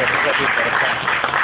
Obrigado.